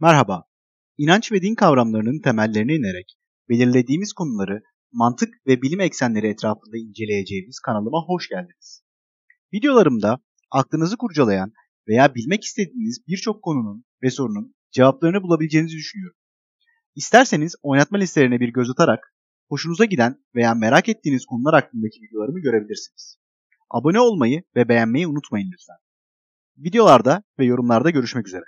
Merhaba. İnanç ve din kavramlarının temellerini inerek belirlediğimiz konuları mantık ve bilim eksenleri etrafında inceleyeceğimiz kanalıma hoş geldiniz. Videolarımda aklınızı kurcalayan veya bilmek istediğiniz birçok konunun ve sorunun cevaplarını bulabileceğinizi düşünüyorum. İsterseniz oynatma listelerine bir göz atarak hoşunuza giden veya merak ettiğiniz konular hakkındaki videolarımı görebilirsiniz. Abone olmayı ve beğenmeyi unutmayın lütfen. Videolarda ve yorumlarda görüşmek üzere.